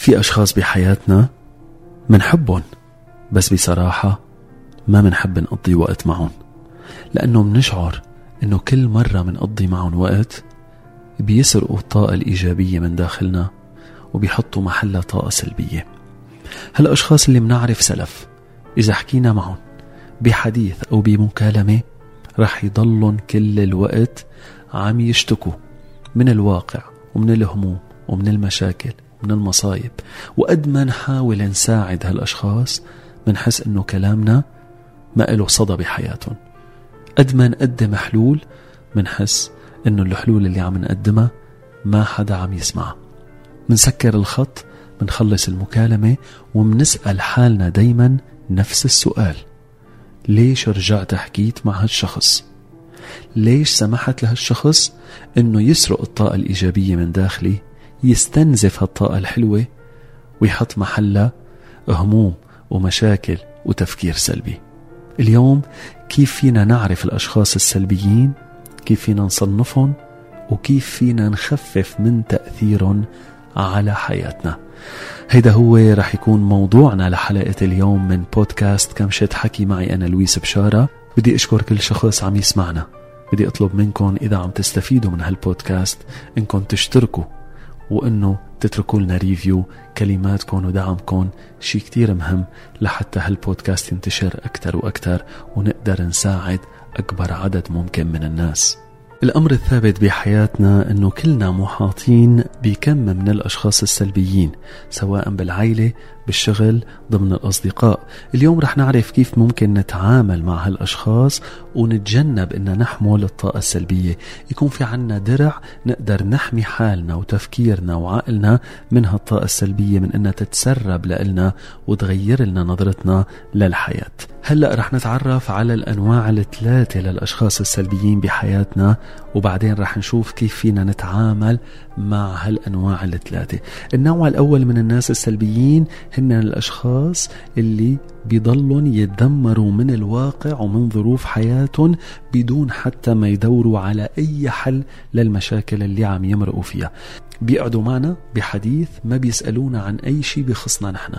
في أشخاص بحياتنا منحبهم بس بصراحة ما منحب نقضي وقت معهم لأنه منشعر إنه كل مرة منقضي معهم وقت بيسرقوا الطاقة الإيجابية من داخلنا وبيحطوا محلها طاقة سلبية. هالأشخاص اللي منعرف سلف إذا حكينا معهم بحديث أو بمكالمة رح يضلن كل الوقت عم يشتكوا من الواقع ومن الهموم ومن المشاكل ومن المصايب. وقد ما نحاول نساعد هالأشخاص منحس إنه كلامنا ما له صدى بحياتهم. قد ما نقدم حلول منحس إنه الحلول اللي عم نقدمها ما حدا عم يسمعها. منسكر الخط منخلص المكالمة ومنسأل حالنا دايما نفس السؤال. ليش رجعت حكيت مع هالشخص؟ ليش سمحت لهالشخص إنه يسرق الطاقة الإيجابية من داخلي؟ يستنزف هالطاقة الحلوة ويحط محلها هموم ومشاكل وتفكير سلبي. اليوم كيف فينا نعرف الأشخاص السلبيين؟ كيف فينا نصنفهم؟ وكيف فينا نخفف من تأثيرهم على حياتنا؟ هيدا هو رح يكون موضوعنا لحلقة اليوم من بودكاست كمشة حكي معي أنا لويس بشارة. بدي أشكر كل شخص عم يسمعنا. بدي أطلب منكم إذا عم تستفيدوا من هالبودكاست إنكم تشتركوا وإنه تتركوا لنا ريفيو كلماتكم ودعمكم شيء كتير مهم لحتى هالبودكاست ينتشر أكثر وأكثر ونقدر نساعد أكبر عدد ممكن من الناس. الأمر الثابت بحياتنا أنه كلنا محاطين بكم من الأشخاص السلبيين سواء بالعيلة بالشغل ضمن الأصدقاء. اليوم رح نعرف كيف ممكن نتعامل مع هالأشخاص ونتجنب أن نحمل الطاقة السلبية. يكون في عنا درع نقدر نحمي حالنا وتفكيرنا وعقلنا من هالطاقة السلبية من أنها تتسرب لنا وتغير لنا نظرتنا للحياة. هلأ رح نتعرف على الأنواع الثلاثة للأشخاص السلبيين بحياتنا وبعدين رح نشوف كيف فينا نتعامل مع هالأنواع الثلاثة. النوع الأول من الناس السلبيين هن الأشخاص اللي بيضلون يتدمروا من الواقع ومن ظروف حياتهم بدون حتى ما يدوروا على أي حل للمشاكل اللي عم يمرقوا فيها. بيقعدوا معنا بحديث ما بيسألونا عن أي شيء بخصنا نحن.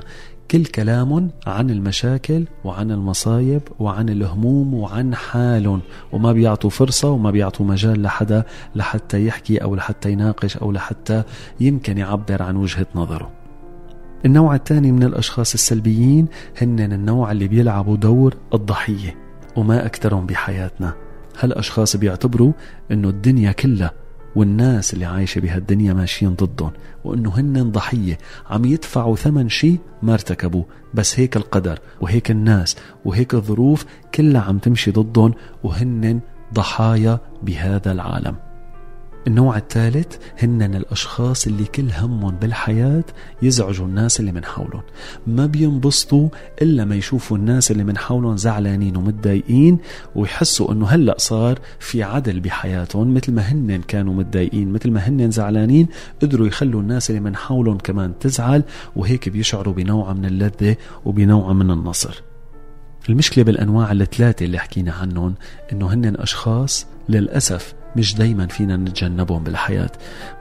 كل كلام عن المشاكل وعن المصايب وعن الهموم وعن حالهم وما بيعطوا فرصة وما بيعطوا مجال لحدا لحتى يحكي أو لحتى يناقش أو لحتى يمكن يعبر عن وجهة نظره. النوع الثاني من الأشخاص السلبيين هن النوع اللي بيلعبوا دور الضحية وما أكثرهم بحياتنا. هالأشخاص بيعتبروا أنه الدنيا كلها والناس اللي عايشة بهالدنيا ماشيين ضدهم وأنه هن ضحية عم يدفعوا ثمن شيء ما ارتكبوه بس هيك القدر وهيك الناس وهيك الظروف كلها عم تمشي ضدهم وهن ضحايا بهذا العالم. النوع الثالث هن الأشخاص اللي كل همهم بالحياة يزعجوا الناس اللي من حولهم. ما بينبسطوا إلا ما يشوفوا الناس اللي من حولهم زعلانين ومتضايقين ويحسوا أنه هلأ صار في عدل بحياتهم. مثل ما هن كانوا متضايقين مثل ما هن زعلانين قدروا يخلوا الناس اللي من حولهم كمان تزعل وهيك بيشعروا بنوع من اللذة وبنوع من النصر. المشكلة بالأنواع الثلاثة اللي حكينا عنهم أنه هن أشخاص للأسف مش دايما فينا نتجنبهم بالحياة.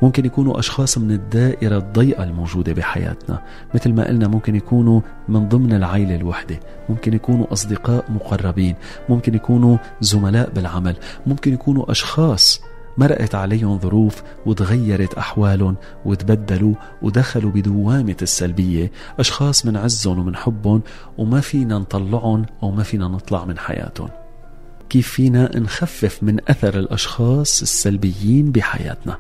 ممكن يكونوا أشخاص من الدائرة الضيقة الموجودة بحياتنا. مثل ما قلنا ممكن يكونوا من ضمن العائلة الوحدة. ممكن يكونوا أصدقاء مقربين. ممكن يكونوا زملاء بالعمل. ممكن يكونوا أشخاص مرقت عليهم ظروف وتغيرت أحوالهم وتبدلوا ودخلوا بدوامة السلبية. أشخاص من عزهم ومن حبهم وما فينا نطلعهم أو ما فينا نطلع من حياتهم. كيف فينا نخفف من أثر الأشخاص السلبيين بحياتنا.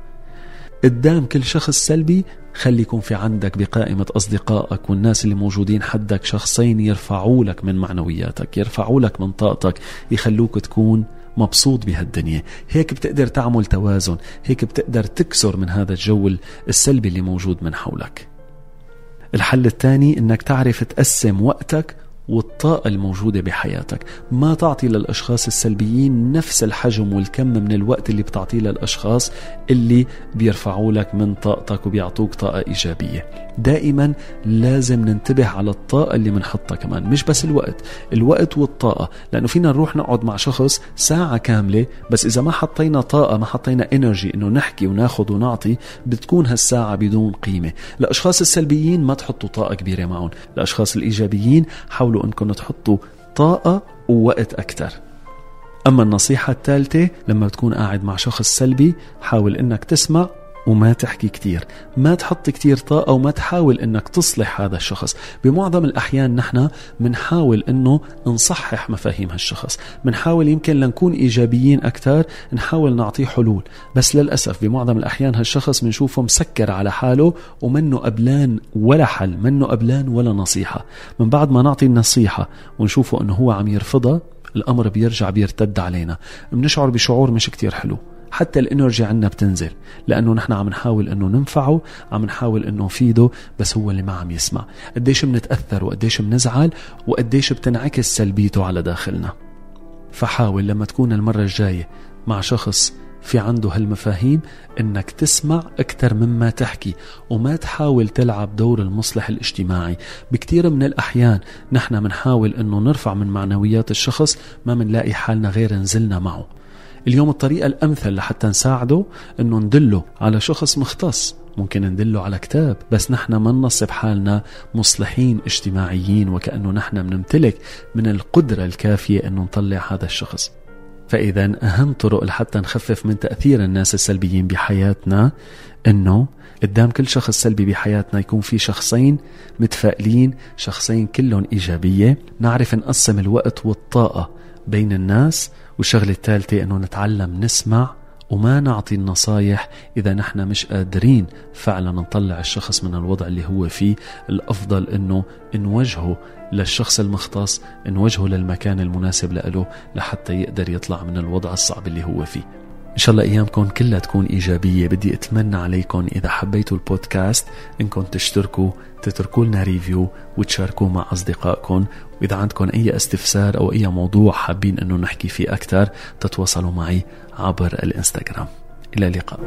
قدام كل شخص سلبي خلي يكون في عندك بقائمة أصدقائك والناس اللي موجودين حدك شخصين يرفعوا لك من معنوياتك يرفعوا لك من طاقتك يخلوك تكون مبسوط بهالدنيا. هيك بتقدر تعمل توازن هيك بتقدر تكسر من هذا الجو السلبي اللي موجود من حولك. الحل الثاني إنك تعرف تقسم وقتك والطاقة الموجودة بحياتك. ما تعطي للأشخاص السلبيين نفس الحجم والكم من الوقت اللي بتعطيه للأشخاص اللي بيرفعوا لك من طاقتك وبيعطوك طاقة إيجابية. دائما لازم ننتبه على الطاقة اللي بنحطها كمان مش بس الوقت. الوقت والطاقة لأنه فينا نروح نقعد مع شخص ساعة كاملة بس إذا ما حطينا طاقة ما حطينا انرجي إنه نحكي وناخد ونعطي بتكون هالساعة بدون قيمة. الأشخاص السلبيين ما تحطوا طاقة كبيرة معهم. الأشخاص الإيجابيين حاولوا أنكم تحطوا طاقة ووقت أكثر أما النصيحة الثالثة لما تكون قاعد مع شخص سلبي حاول أنك تسمع وما تحكي كتير. ما تحط كتير طاقة وما تحاول إنك تصلح هذا الشخص. بمعظم الأحيان نحن منحاول إنه نصحح مفاهيم هالشخص. منحاول يمكن لنكون إيجابيين أكثر نحاول نعطيه حلول. بس للأسف بمعظم الأحيان هالشخص بنشوفه مسكر على حاله ومنه قبلان ولا حل منه قبلان ولا نصيحة. من بعد ما نعطي النصيحة ونشوفه إنه هو عم يرفضها الأمر بيرجع بيرتد علينا. بنشعر بشعور مش كتير حلو. حتى الإنرجي عنا بتنزل لأنه نحن عم نحاول إنه ننفعه عم نحاول إنه نفيده بس هو اللي ما عم يسمع. قديش بنتاثر وقديش بنزعل وقديش بتنعكس سلبيته على داخلنا. فحاول لما تكون المرة الجاية مع شخص في عنده هالمفاهيم إنك تسمع أكثر مما تحكي وما تحاول تلعب دور المصلح الاجتماعي. بكثير من الأحيان نحن بنحاول إنه نرفع من معنويات الشخص ما بنلاقي حالنا غير نزلنا معه. اليوم الطريقة الأمثل لحتى نساعده أنه ندله على شخص مختص. ممكن ندله على كتاب بس نحن ما ننصب حالنا مصلحين اجتماعيين وكأنه نحن بنمتلك من القدرة الكافية أنه نطلع هذا الشخص. فإذا أهم طرق لحتى نخفف من تأثير الناس السلبيين بحياتنا أنه قدام كل شخص سلبي بحياتنا يكون في شخصين متفائلين شخصين كلهم إيجابية. نعرف نقسم الوقت والطاقة بين الناس والشغلة الثالثة أنه نتعلم نسمع وما نعطي النصايح إذا نحن مش قادرين فعلا نطلع الشخص من الوضع اللي هو فيه. الأفضل أنه نوجهه للشخص المختص نوجهه للمكان المناسب له لحتى يقدر يطلع من الوضع الصعب اللي هو فيه. إن شاء الله أيامكم كلها تكون إيجابية. بدي أتمنى عليكم إذا حبيتوا البودكاست إنكم تشتركوا تتركوا لنا ريفيو وتشاركوا مع أصدقائكم. وإذا عندكم أي استفسار أو أي موضوع حابين أنه نحكي فيه أكثر تتواصلوا معي عبر الإنستغرام. إلى اللقاء.